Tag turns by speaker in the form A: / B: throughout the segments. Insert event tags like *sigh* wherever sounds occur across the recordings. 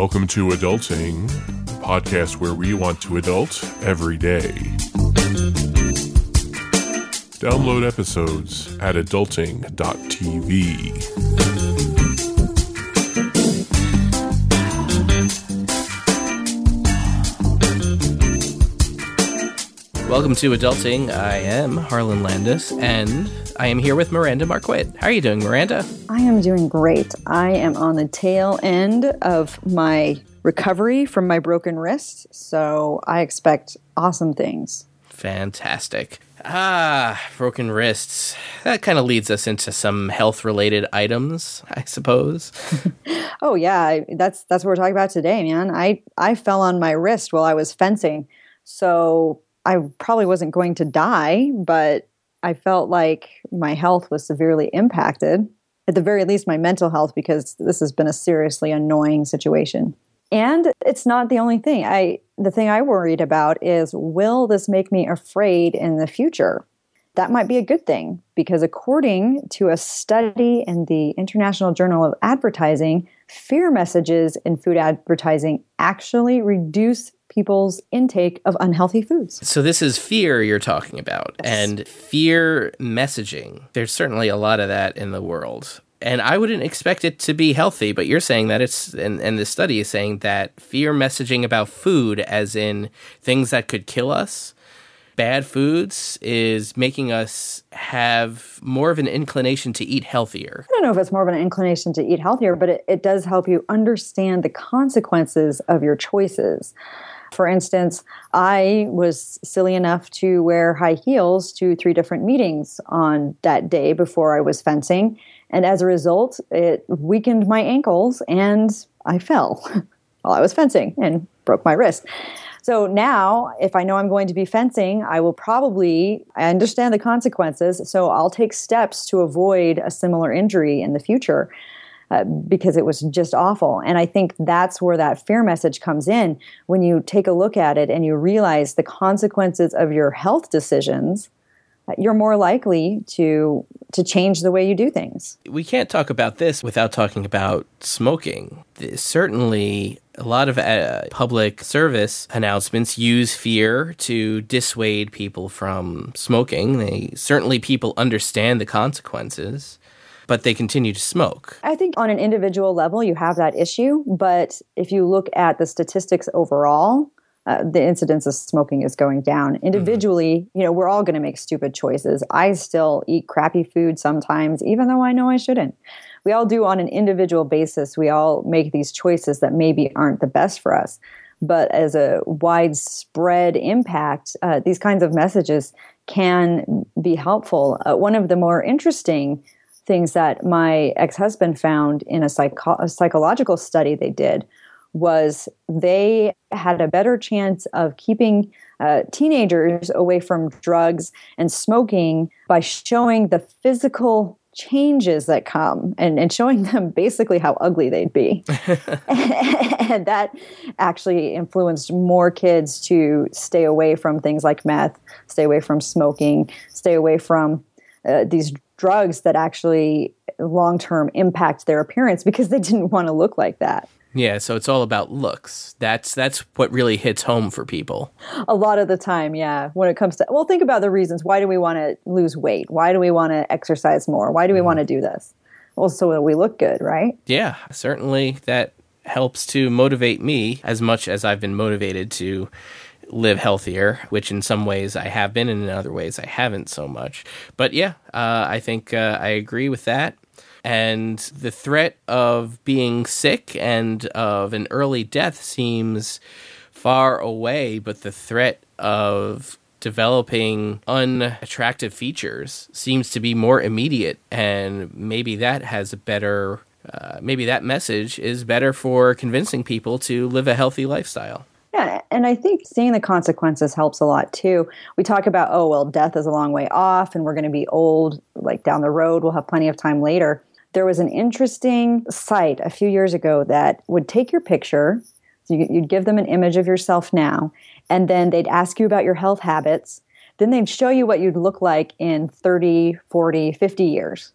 A: Welcome to Adulting, podcast where we want to adult every day. Download episodes at adulting.tv.
B: Welcome to Adulting. I am Harlan Landes, and I am here with Miranda Marquit. How are you doing, Miranda?
C: I am doing great. I am on the tail end of my recovery from my broken wrist, so I expect awesome things.
B: Fantastic. Ah, broken wrists. That kind of leads us into some health related items, I suppose. *laughs*
C: Oh yeah, that's that's what we're talking about today, man. I I fell on my wrist while I was fencing, so I probably wasn't going to die, but I felt like my health was severely impacted. At the very least, my mental health, because this has been a seriously annoying situation. And it's not the only thing. I the thing I worried about is will this make me afraid in the future? That might be a good thing because according to a study in the International Journal of Advertising, fear messages in food advertising actually reduce people's intake of unhealthy foods.
B: So, this is fear you're talking about, and fear messaging. There's certainly a lot of that in the world. And I wouldn't expect it to be healthy, but you're saying that it's, and, and the study is saying that fear messaging about food, as in things that could kill us, bad foods, is making us have more of an inclination to eat healthier.
C: I don't know if it's more of an inclination to eat healthier, but it, it does help you understand the consequences of your choices. For instance, I was silly enough to wear high heels to three different meetings on that day before I was fencing. And as a result, it weakened my ankles and I fell *laughs* while I was fencing and broke my wrist. So now, if I know I'm going to be fencing, I will probably, I understand the consequences, so I'll take steps to avoid a similar injury in the future uh, because it was just awful. And I think that's where that fear message comes in. When you take a look at it and you realize the consequences of your health decisions, uh, you're more likely to to change the way you do things.
B: we can't talk about this without talking about smoking. Certainly, a lot of uh, public service announcements use fear to dissuade people from smoking. They certainly people understand the consequences, but they continue to smoke.
C: I think on an individual level, you have that issue. But if you look at the statistics overall, uh, the incidence of smoking is going down. Individually, you know, we're all going to make stupid choices. I still eat crappy food sometimes, even though I know I shouldn't. We all do on an individual basis. We all make these choices that maybe aren't the best for us. But as a widespread impact, uh, these kinds of messages can be helpful. Uh, one of the more interesting things that my ex-husband found in a, psycho- a psychological study they did was they had a better chance of keeping uh, teenagers away from drugs and smoking by showing the physical changes that come and, and showing them basically how ugly they'd be. *laughs* and that actually influenced more kids to stay away from things like meth, stay away from smoking, stay away from uh, these drugs that actually long term impact their appearance because they didn't want to look like that.
B: Yeah, so it's all about looks. That's that's what really hits home for people.
C: A lot of the time, yeah, when it comes to, well, think about the reasons. Why do we want to lose weight? Why do we want to exercise more? Why do we mm-hmm. want to do this? Well, so that we look good, right?
B: Yeah, certainly that helps to motivate me as much as I've been motivated to live healthier, which in some ways I have been, and in other ways I haven't so much. But yeah, uh, I think uh, I agree with that. And the threat of being sick and of an early death seems far away, but the threat of developing unattractive features seems to be more immediate. And maybe that has a better, uh, maybe that message is better for convincing people to live a healthy lifestyle.
C: Yeah, and I think seeing the consequences helps a lot too. We talk about, oh, well, death is a long way off and we're going to be old, like down the road, we'll have plenty of time later. There was an interesting site a few years ago that would take your picture, so you- you'd give them an image of yourself now, and then they'd ask you about your health habits. Then they'd show you what you'd look like in 30, 40, 50 years,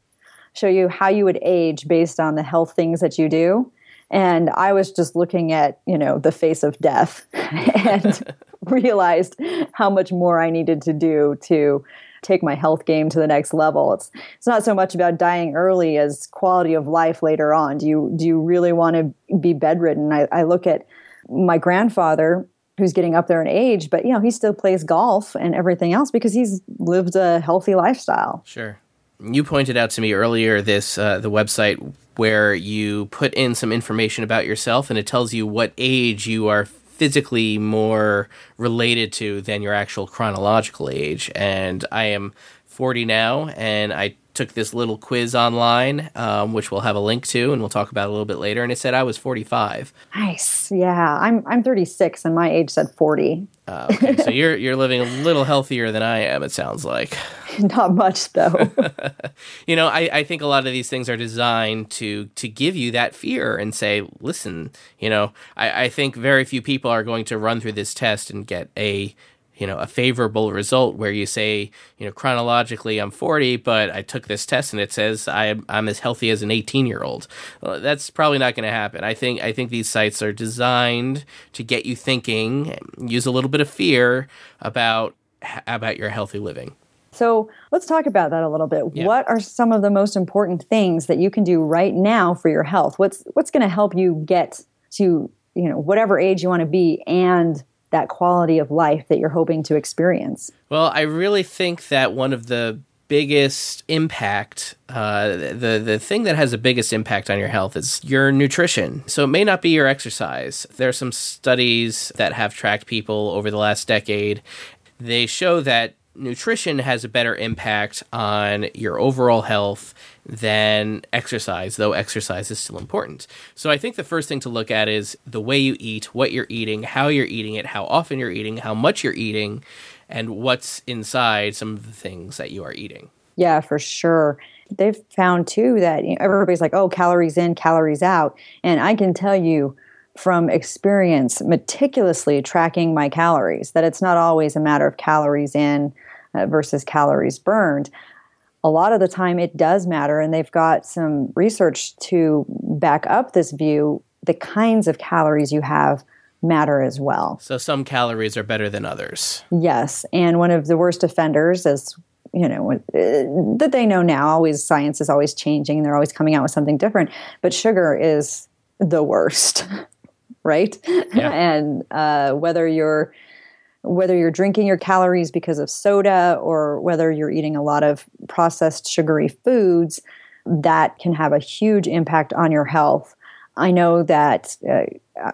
C: show you how you would age based on the health things that you do. And I was just looking at, you know, the face of death *laughs* and *laughs* realized how much more I needed to do to take my health game to the next level. It's it's not so much about dying early as quality of life later on. Do you do you really want to be bedridden? I, I look at my grandfather who's getting up there in age, but you know, he still plays golf and everything else because he's lived a healthy lifestyle.
B: Sure. You pointed out to me earlier this uh, the website where you put in some information about yourself and it tells you what age you are physically more related to than your actual chronological age. And I am 40 now, and I took this little quiz online, um, which we'll have a link to, and we'll talk about a little bit later. And it said I was 45.
C: Nice. Yeah, I'm I'm 36, and my age said 40.
B: Uh, okay, so *laughs* you're you're living a little healthier than I am. It sounds like. *laughs*
C: Not much though. *laughs*
B: you know, I, I think a lot of these things are designed to to give you that fear and say, listen, you know, I, I think very few people are going to run through this test and get a you know a favorable result where you say you know chronologically I'm 40 but I took this test and it says I, I'm as healthy as an 18 year old well, that's probably not going to happen. I think I think these sites are designed to get you thinking use a little bit of fear about about your healthy living
C: so let's talk about that a little bit. Yeah. What are some of the most important things that you can do right now for your health? What's what's going to help you get to you know whatever age you want to be and that quality of life that you're hoping to experience?
B: Well, I really think that one of the biggest impact uh, the the thing that has the biggest impact on your health is your nutrition so it may not be your exercise there are some studies that have tracked people over the last decade they show that nutrition has a better impact on your overall health than exercise, though exercise is still important. So I think the first thing to look at is the way you eat, what you're eating, how you're eating it, how often you're eating, how much you're eating, and what's inside some of the things that you are eating.
C: Yeah, for sure. They've found too that you know, everybody's like, oh, calories in, calories out. And I can tell you, from experience meticulously tracking my calories that it's not always a matter of calories in uh, versus calories burned a lot of the time it does matter, and they've got some research to back up this view. The kinds of calories you have matter as well.
B: So some calories are better than others.
C: Yes, and one of the worst offenders is you know uh, that they know now. Always science is always changing; they're always coming out with something different. But sugar is the worst, *laughs* right? Yeah. *laughs* and uh, whether you're whether you're drinking your calories because of soda or whether you're eating a lot of processed sugary foods, that can have a huge impact on your health. I know that uh,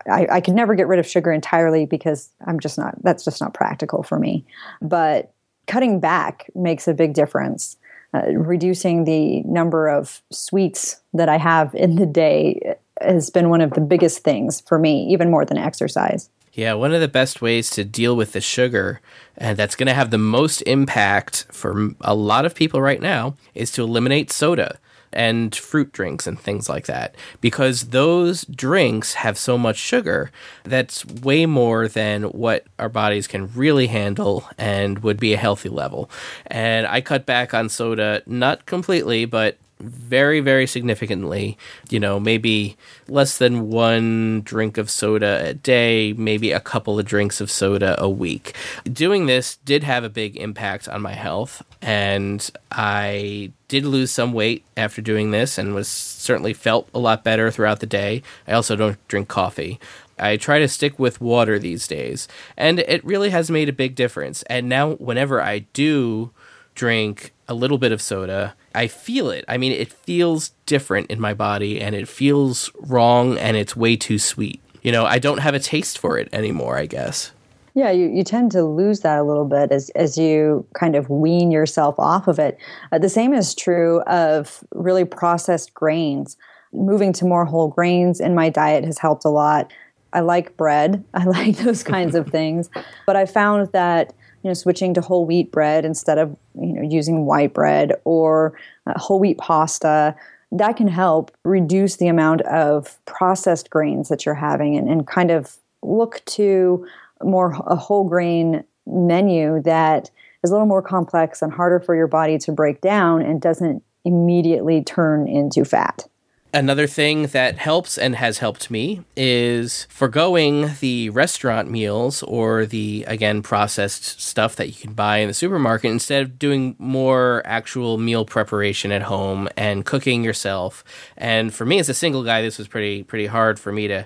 C: I, I can never get rid of sugar entirely because I'm just not, that's just not practical for me. But cutting back makes a big difference. Uh, reducing the number of sweets that I have in the day has been one of the biggest things for me, even more than exercise.
B: Yeah, one of the best ways to deal with the sugar, and that's going to have the most impact for a lot of people right now, is to eliminate soda and fruit drinks and things like that because those drinks have so much sugar that's way more than what our bodies can really handle and would be a healthy level. And I cut back on soda, not completely, but very, very significantly. You know, maybe less than one drink of soda a day, maybe a couple of drinks of soda a week. Doing this did have a big impact on my health, and I did lose some weight after doing this and was certainly felt a lot better throughout the day. I also don't drink coffee. I try to stick with water these days, and it really has made a big difference. And now, whenever I do drink a little bit of soda, I feel it. I mean, it feels different in my body and it feels wrong and it's way too sweet. You know, I don't have a taste for it anymore, I guess.
C: Yeah, you, you tend to lose that a little bit as, as you kind of wean yourself off of it. Uh, the same is true of really processed grains. Moving to more whole grains in my diet has helped a lot. I like bread, *laughs* I like those kinds of *laughs* things. But I found that you know switching to whole wheat bread instead of you know using white bread or uh, whole wheat pasta that can help reduce the amount of processed grains that you're having and, and kind of look to more a whole grain menu that is a little more complex and harder for your body to break down and doesn't immediately turn into fat
B: Another thing that helps and has helped me is foregoing the restaurant meals or the, again, processed stuff that you can buy in the supermarket instead of doing more actual meal preparation at home and cooking yourself. And for me as a single guy, this was pretty, pretty hard for me to,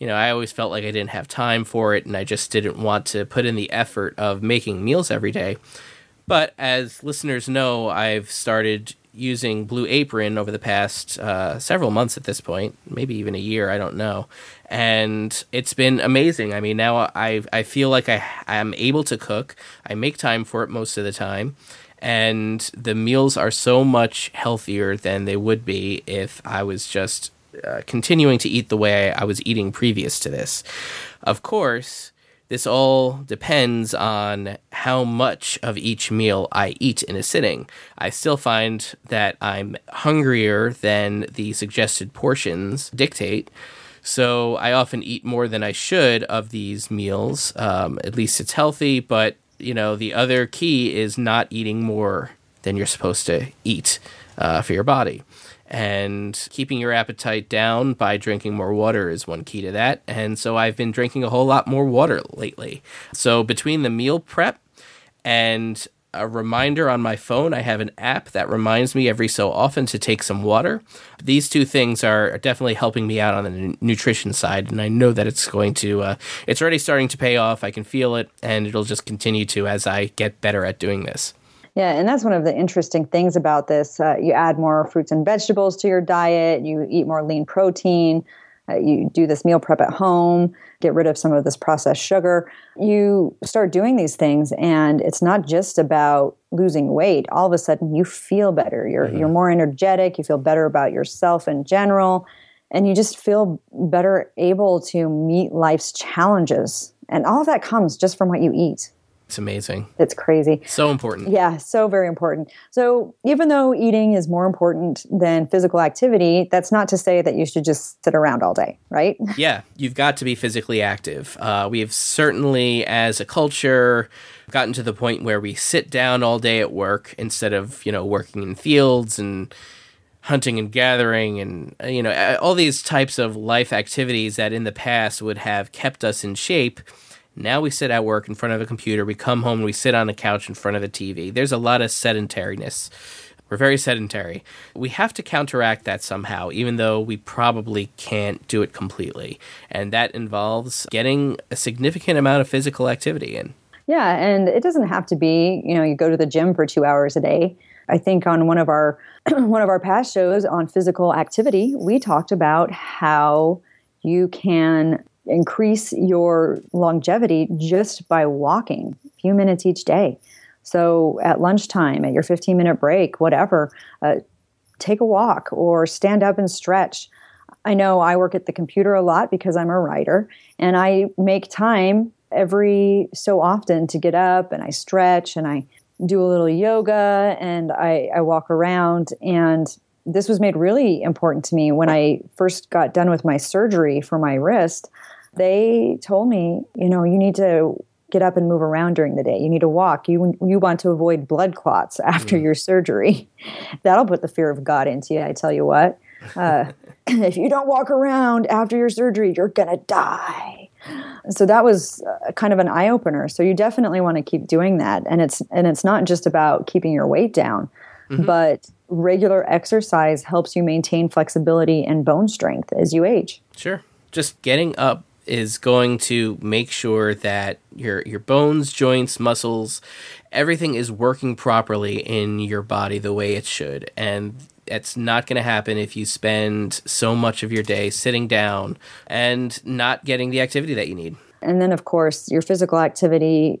B: you know, I always felt like I didn't have time for it and I just didn't want to put in the effort of making meals every day. But as listeners know, I've started using Blue Apron over the past uh, several months at this point, maybe even a year, I don't know. And it's been amazing. I mean, now I I feel like I am able to cook. I make time for it most of the time. And the meals are so much healthier than they would be if I was just uh, continuing to eat the way I was eating previous to this. Of course, this all depends on how much of each meal I eat in a sitting. I still find that I'm hungrier than the suggested portions dictate. So I often eat more than I should of these meals. Um, at least it's healthy, but you know the other key is not eating more than you're supposed to eat uh, for your body. And keeping your appetite down by drinking more water is one key to that. And so I've been drinking a whole lot more water lately. So between the meal prep and a reminder on my phone. I have an app that reminds me every so often to take some water. These two things are definitely helping me out on the nutrition side, and I know that it's going to. Uh, it's already starting to pay off. I can feel it, and it'll just continue to as I get better at doing this.
C: Yeah, and that's one of the interesting things about this. Uh, you add more fruits and vegetables to your diet, you eat more lean protein, uh, you do this meal prep at home, get rid of some of this processed sugar. You start doing these things, and it's not just about losing weight. All of a sudden, you feel better. You're, mm-hmm. you're more energetic, you feel better about yourself in general, and you just feel better able to meet life's challenges. And all of that comes just from what you eat.
B: It's amazing.
C: It's crazy.
B: So important.
C: Yeah, so very important. So, even though eating is more important than physical activity, that's not to say that you should just sit around all day, right? *laughs*
B: Yeah, you've got to be physically active. Uh, we have certainly, as a culture, gotten to the point where we sit down all day at work instead of, you know, working in fields and hunting and gathering and you know all these types of life activities that in the past would have kept us in shape now we sit at work in front of a computer. We come home, and we sit on the couch in front of the TV. There's a lot of sedentariness. We're very sedentary. We have to counteract that somehow, even though we probably can't do it completely. And that involves getting a significant amount of physical activity in.
C: Yeah, and it doesn't have to be, you know, you go to the gym for 2 hours a day. I think on one of our *clears throat* one of our past shows on physical activity, we talked about how you can increase your longevity just by walking a few minutes each day. So at lunchtime, at your 15 minute break, whatever, uh, take a walk or stand up and stretch. I know I work at the computer a lot because I'm a writer, and I make time every so often to get up and I stretch and I do a little yoga and I, I walk around. And this was made really important to me when I first got done with my surgery for my wrist they told me, you know, you need to get up and move around during the day. You need to walk. You you want to avoid blood clots *laughs* after mm. your surgery. That'll put the fear of God into you. I tell you what. Uh, *clears throat* if you don't walk around after your surgery, you're gonna die. So that was uh, kind of an eye opener. So you definitely want to keep doing that, and it's and it's not just about keeping your weight down, mm-hmm. but regular exercise helps you maintain flexibility and bone strength as you age.
B: Sure, just getting up is going to make sure that your your bones, joints, muscles, everything is working properly in your body the way it should. And it's not going to happen if you spend so much of your day sitting down and not getting the activity that you need.
C: And then of course, your physical activity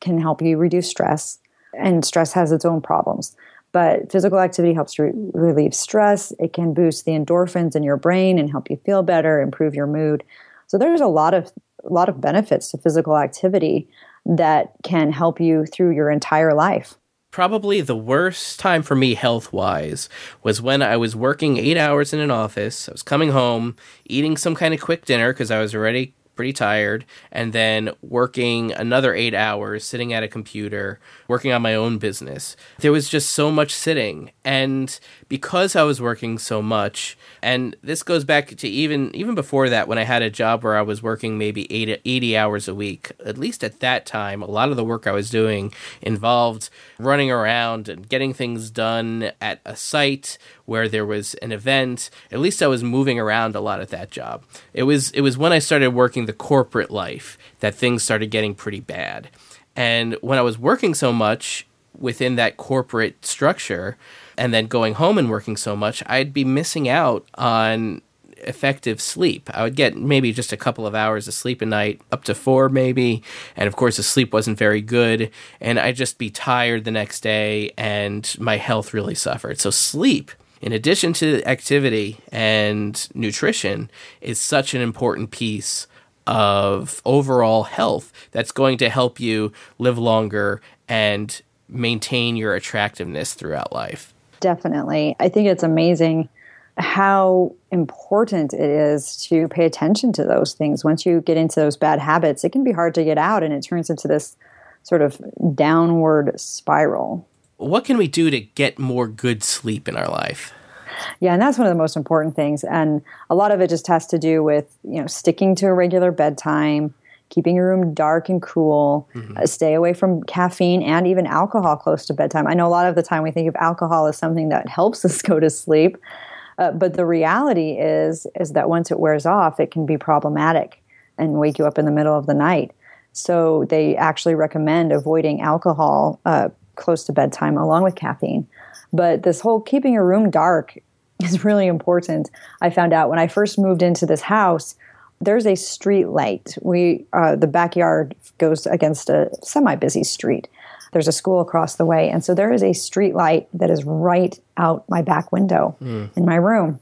C: can help you reduce stress, and stress has its own problems. But physical activity helps re- relieve stress. It can boost the endorphins in your brain and help you feel better, improve your mood. So there's a lot of a lot of benefits to physical activity that can help you through your entire life.
B: Probably the worst time for me health wise was when I was working eight hours in an office. I was coming home, eating some kind of quick dinner because I was already pretty tired, and then working another eight hours, sitting at a computer, working on my own business. There was just so much sitting. And because I was working so much, and this goes back to even even before that when I had a job where I was working maybe 80, 80 hours a week, at least at that time, a lot of the work I was doing involved running around and getting things done at a site where there was an event. At least I was moving around a lot at that job. It was it was when I started working the corporate life that things started getting pretty bad. And when I was working so much within that corporate structure and then going home and working so much, I'd be missing out on effective sleep. I would get maybe just a couple of hours of sleep a night, up to four maybe. And of course, the sleep wasn't very good. And I'd just be tired the next day, and my health really suffered. So, sleep in addition to activity and nutrition, is such an important piece of overall health that's going to help you live longer and maintain your attractiveness throughout life.
C: Definitely. I think it's amazing how important it is to pay attention to those things. Once you get into those bad habits, it can be hard to get out and it turns into this sort of downward spiral
B: what can we do to get more good sleep in our life?
C: Yeah, and that's one of the most important things. And a lot of it just has to do with, you know, sticking to a regular bedtime, keeping your room dark and cool, mm-hmm. uh, stay away from caffeine and even alcohol close to bedtime. I know a lot of the time we think of alcohol as something that helps *laughs* us go to sleep. Uh, but the reality is is that once it wears off, it can be problematic and wake you up in the middle of the night. So they actually recommend avoiding alcohol uh, close to bedtime along with caffeine. But this whole keeping your room dark *laughs* is really important. I found out when I first moved into this house, there's a street light. We uh, the backyard goes against a semi-busy street. There's a school across the way, and so there is a street light that is right out my back window mm. in my room,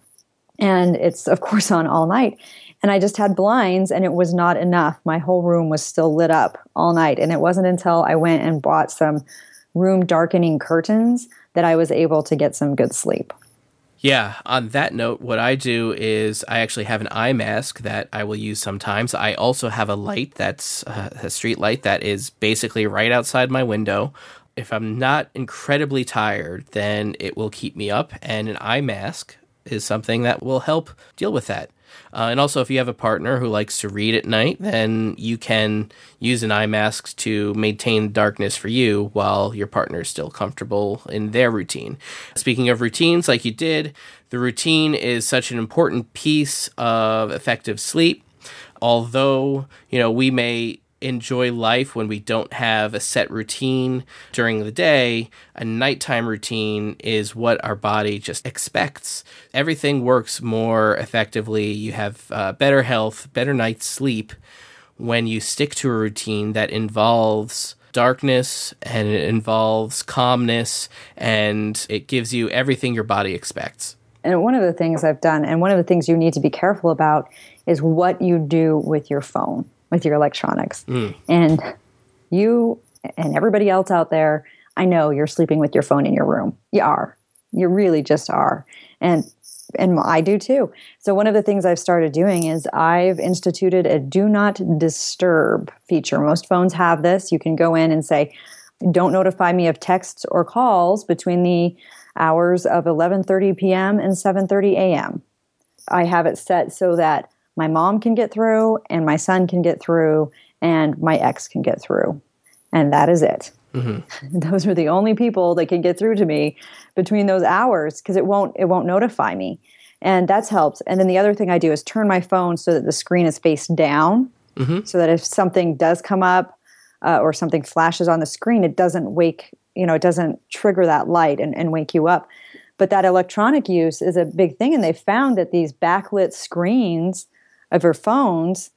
C: and it's of course on all night. And I just had blinds, and it was not enough. My whole room was still lit up all night, and it wasn't until I went and bought some room darkening curtains that I was able to get some good sleep.
B: Yeah, on that note, what I do is I actually have an eye mask that I will use sometimes. I also have a light that's uh, a street light that is basically right outside my window. If I'm not incredibly tired, then it will keep me up, and an eye mask is something that will help deal with that. Uh, and also, if you have a partner who likes to read at night, then you can use an eye mask to maintain darkness for you while your partner is still comfortable in their routine. Speaking of routines, like you did, the routine is such an important piece of effective sleep. Although, you know, we may enjoy life when we don't have a set routine during the day, a nighttime routine is what our body just expects. Everything works more effectively. You have uh, better health, better night's sleep when you stick to a routine that involves darkness and it involves calmness and it gives you everything your body expects.
C: And one of the things I've done, and one of the things you need to be careful about, is what you do with your phone with your electronics. Mm. And you and everybody else out there, I know you're sleeping with your phone in your room. You are. You really just are. And and I do too. So one of the things I've started doing is I've instituted a do not disturb feature. Most phones have this. You can go in and say, don't notify me of texts or calls between the hours of 11:30 p.m. and 7:30 a.m. I have it set so that my mom can get through and my son can get through and my ex can get through. And that is it. Mm-hmm. *laughs* those are the only people that can get through to me between those hours because it won't it won't notify me. And that's helped. And then the other thing i do is turn my phone so that the screen is face down mm-hmm. so that if something does come up uh, or something flashes on the screen it doesn't wake you know it doesn't trigger that light and, and wake you up. But that electronic use is a big thing and they found that these backlit screens of your phones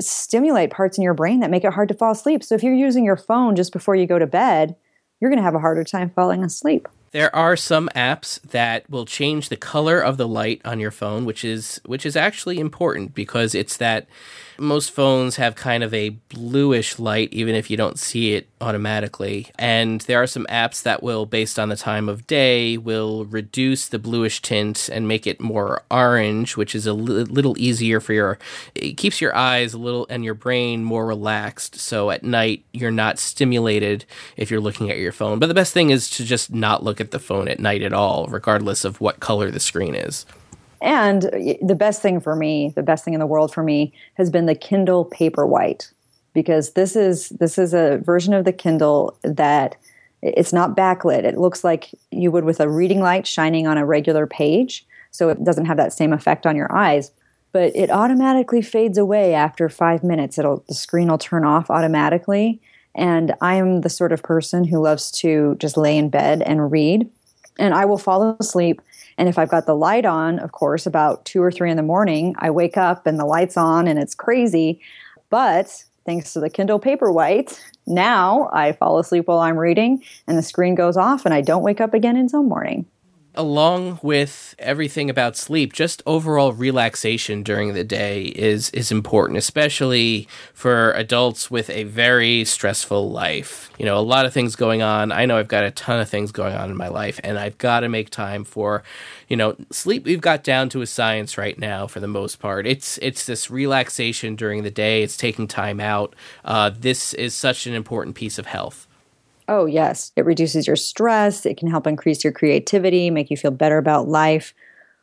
C: stimulate parts in your brain that make it hard to fall asleep. So if you're using your phone just before you go to bed, you're going to have a harder time falling asleep.
B: There are some apps that will change the color of the light on your phone, which is which is actually important because it's that most phones have kind of a bluish light even if you don't see it automatically. And there are some apps that will, based on the time of day, will reduce the bluish tint and make it more orange, which is a little easier for your. It keeps your eyes a little and your brain more relaxed. So at night you're not stimulated if you're looking at your phone. But the best thing is to just not look at the phone at night at all, regardless of what color the screen is.
C: And the best thing for me, the best thing in the world for me, has been the Kindle Paperwhite, because this is this is a version of the Kindle that it's not backlit. It looks like you would with a reading light shining on a regular page, so it doesn't have that same effect on your eyes. But it automatically fades away after five minutes. It'll the screen will turn off automatically. And I am the sort of person who loves to just lay in bed and read, and I will fall asleep and if I've got the light on, of course, about two or three in the morning, I wake up and the light's on and it's crazy. But thanks to the Kindle Paperwhite, now I fall asleep while I'm reading and the screen goes off and I don't wake up again until morning
B: along with everything about sleep, just overall relaxation during the day is is important, especially for adults with a very stressful life. You know, a lot of things going on. I know I've got a ton of things going on in my life, and I've got to make time for, you know, sleep. We've got down to a science right now for the most part. It's it's this relaxation during the day. It's taking time out. Uh, this is such an important piece of health.
C: Oh, yes. It reduces your stress. It can help increase your creativity, make you feel better about life.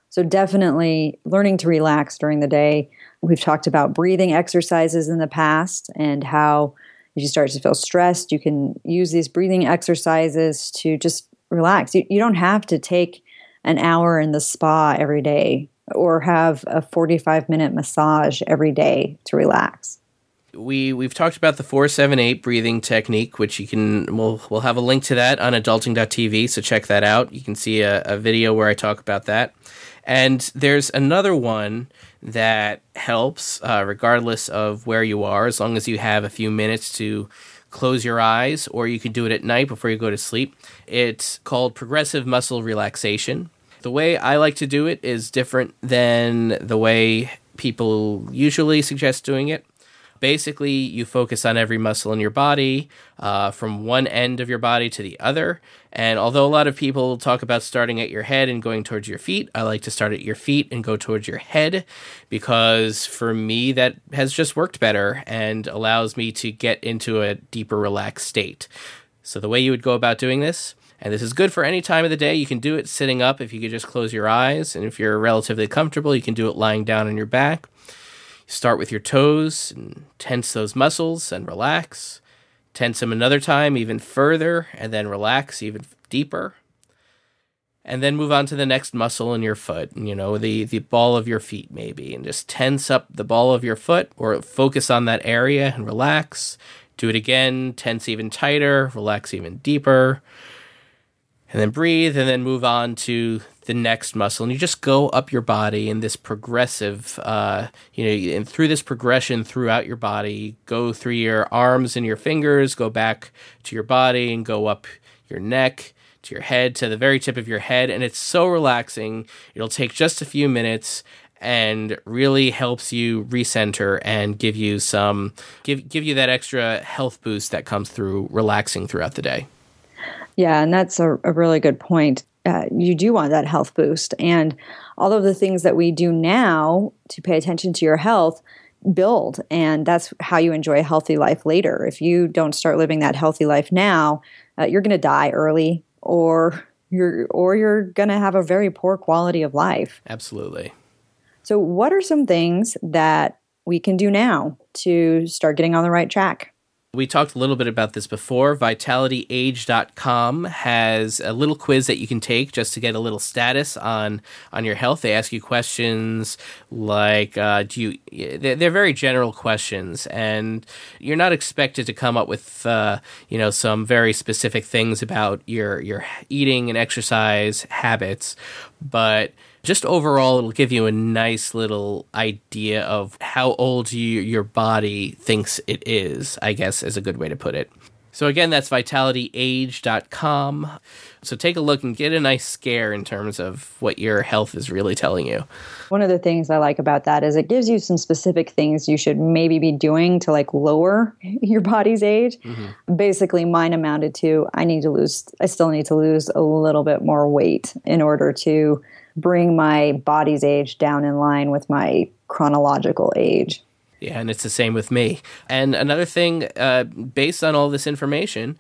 C: So, definitely learning to relax during the day. We've talked about breathing exercises in the past and how if you start to feel stressed, you can use these breathing exercises to just relax. You, you don't have to take an hour in the spa every day or have a 45 minute massage every day to relax
B: we we've talked about the 478 breathing technique which you can we'll we'll have a link to that on adulting.tv so check that out. You can see a, a video where i talk about that. And there's another one that helps uh, regardless of where you are as long as you have a few minutes to close your eyes or you can do it at night before you go to sleep. It's called progressive muscle relaxation. The way i like to do it is different than the way people usually suggest doing it Basically, you focus on every muscle in your body, uh, from one end of your body to the other. And although a lot of people talk about starting at your head and going towards your feet, I like to start at your feet and go towards your head because for me, that has just worked better and allows me to get into a deeper, relaxed state. So, the way you would go about doing this, and this is good for any time of the day. You can do it sitting up if you could just close your eyes. And if you're relatively comfortable, you can do it lying down on your back. Start with your toes and tense those muscles and relax. Tense them another time, even further, and then relax even deeper. And then move on to the next muscle in your foot, you know, the, the ball of your feet, maybe, and just tense up the ball of your foot or focus on that area and relax. Do it again, tense even tighter, relax even deeper. And then breathe, and then move on to the next muscle. And you just go up your body in this progressive uh, you know and through this progression throughout your body go through your arms and your fingers go back to your body and go up your neck to your head to the very tip of your head. And it's so relaxing. It'll take just a few minutes and really helps you recenter and give you some give give you that extra health boost that comes through relaxing throughout the day.
C: Yeah, and that's a, a really good point uh, you do want that health boost. And all of the things that we do now to pay attention to your health build. And that's how you enjoy a healthy life later. If you don't start living that healthy life now, uh, you're going to die early or you're or you're going to have a very poor quality of life.
B: Absolutely.
C: So what are some things that we can do now to start getting on the right track?
B: We talked a little bit about this before. VitalityAge.com has a little quiz that you can take just to get a little status on on your health. They ask you questions like, uh, "Do you?" They're, very general questions, and you're not expected to come up with, uh, you know, some very specific things about your your eating and exercise habits, but just overall, it'll give you a nice little idea of how old you, your body thinks it is, I guess is a good way to put it. So again, that's vitalityage.com. So take a look and get a nice scare in terms of what your health is really telling you.
C: One of the things I like about that is it gives you some specific things you should maybe be doing to like lower *laughs* your body's age. Mm-hmm. Basically, mine amounted to I need to lose, I still need to lose a little bit more weight in order to bring my body's age down in line with my chronological age.
B: Yeah, and it's the same with me. And another thing, uh, based on all this information,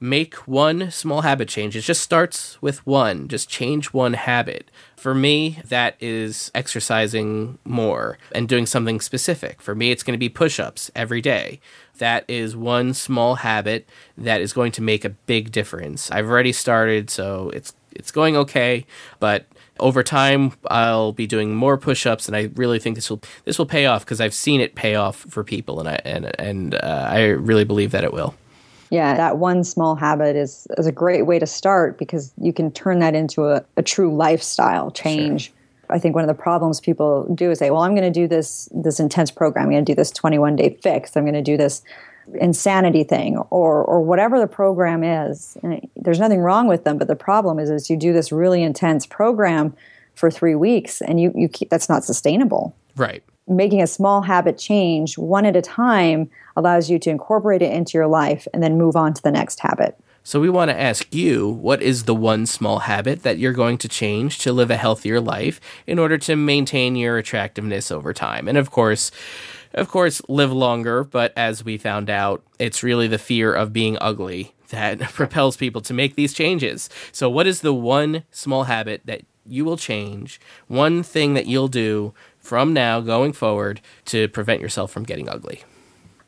B: make one small habit change. It just starts with one. Just change one habit. For me, that is exercising more and doing something specific. For me, it's going to be push ups every day. That is one small habit that is going to make a big difference. I've already started, so it's it's going okay, but over time I'll be doing more push-ups and I really think this will this will pay off because I've seen it pay off for people and I and and uh, I really believe that it will.
C: Yeah, that one small habit is, is a great way to start because you can turn that into a, a true lifestyle change. Sure. I think one of the problems people do is say, "Well, I'm going to do this this intense program. I'm going to do this 21 day fix. I'm going to do this insanity thing or or whatever the program is and there's nothing wrong with them but the problem is is you do this really intense program for 3 weeks and you you keep, that's not sustainable.
B: Right.
C: Making a small habit change one at a time allows you to incorporate it into your life and then move on to the next habit.
B: So we want to ask you what is the one small habit that you're going to change to live a healthier life in order to maintain your attractiveness over time? And of course of course, live longer, but as we found out, it's really the fear of being ugly that *laughs* propels people to make these changes. So, what is the one small habit that you will change, one thing that you'll do from now going forward to prevent yourself from getting ugly?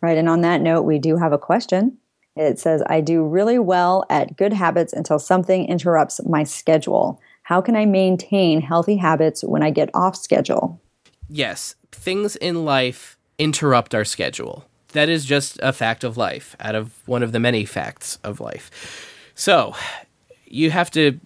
C: Right. And on that note, we do have a question. It says, I do really well at good habits until something interrupts my schedule. How can I maintain healthy habits when I get off schedule?
B: Yes, things in life interrupt our schedule. That is just a fact of life, out of one of the many facts of life. So, you have to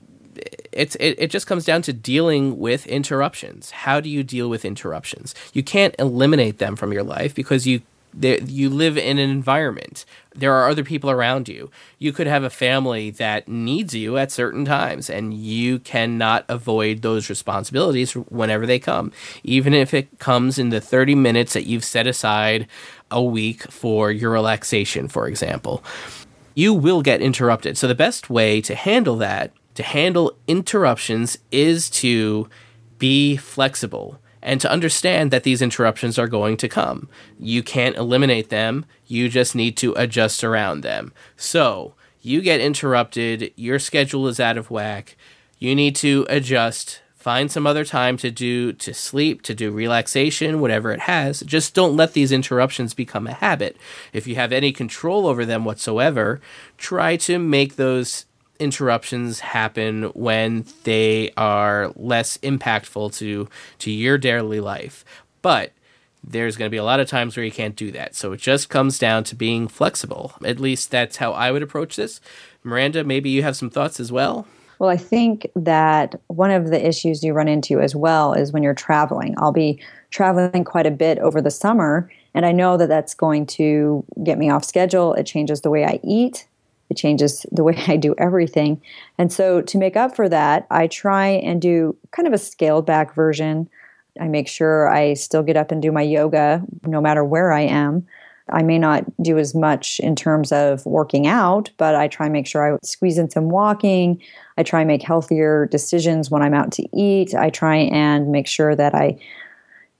B: it's it, it just comes down to dealing with interruptions. How do you deal with interruptions? You can't eliminate them from your life because you you live in an environment. There are other people around you. You could have a family that needs you at certain times, and you cannot avoid those responsibilities whenever they come, even if it comes in the 30 minutes that you've set aside a week for your relaxation, for example. You will get interrupted. So, the best way to handle that, to handle interruptions, is to be flexible and to understand that these interruptions are going to come. You can't eliminate them, you just need to adjust around them. So, you get interrupted, your schedule is out of whack, you need to adjust. Find some other time to do to sleep, to do relaxation, whatever it has. Just don't let these interruptions become a habit. If you have any control over them whatsoever, try to make those interruptions happen when they are less impactful to to your daily life. But there's going to be a lot of times where you can't do that. So it just comes down to being flexible. At least that's how I would approach this. Miranda, maybe you have some thoughts as well?
C: Well, I think that one of the issues you run into as well is when you're traveling. I'll be traveling quite a bit over the summer, and I know that that's going to get me off schedule. It changes the way I eat, it changes the way *laughs* I do everything. And so to make up for that, I try and do kind of a scaled back version. I make sure I still get up and do my yoga no matter where I am. I may not do as much in terms of working out, but I try and make sure I squeeze in some walking. I try and make healthier decisions when I'm out to eat. I try and make sure that I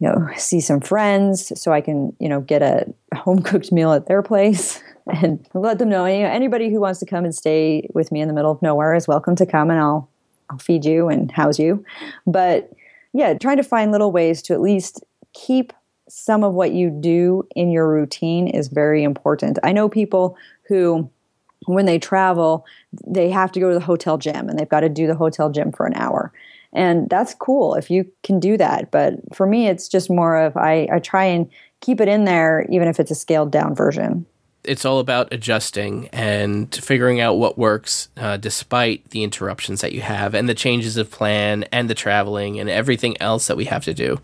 C: you know see some friends so I can, you know, get a *laughs* home cooked meal at their place. And let them know, anybody who wants to come and stay with me in the middle of nowhere is welcome to come and I'll I'll feed you and house you. But yeah, trying to find little ways to at least keep some of what you do in your routine is very important. I know people who when they travel, they have to go to the hotel gym and they've got to do the hotel gym for an hour. And that's cool if you can do that. But for me, it's just more of I, I try and keep it in there, even if it's a scaled down version
B: it's all about adjusting and figuring out what works uh, despite the interruptions that you have and the changes of plan and the traveling and everything else that we have to do.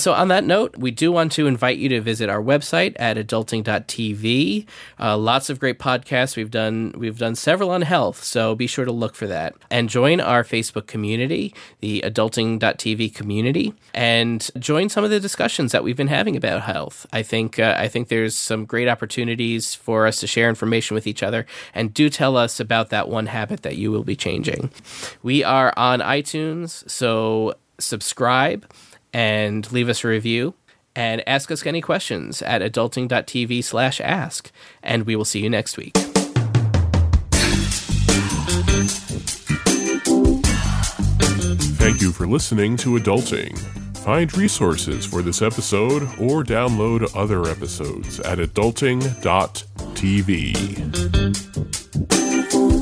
B: So, on that note, we do want to invite you to visit our website at adulting.tv. Uh, lots of great podcasts. We've done we've done several on health, so be sure to look for that. And join our Facebook community, the adulting.tv community, and join some of the discussions that we've been having about health. I think uh, I think there's some great opportunities for us to share information with each other. And do tell us about that one habit that you will be changing. We are on iTunes, so subscribe and leave us a review and ask us any questions at adulting.tv slash ask. And we will see you next week.
A: Thank you for listening to Adulting. Find resources for this episode or download other episodes at adulting.tv.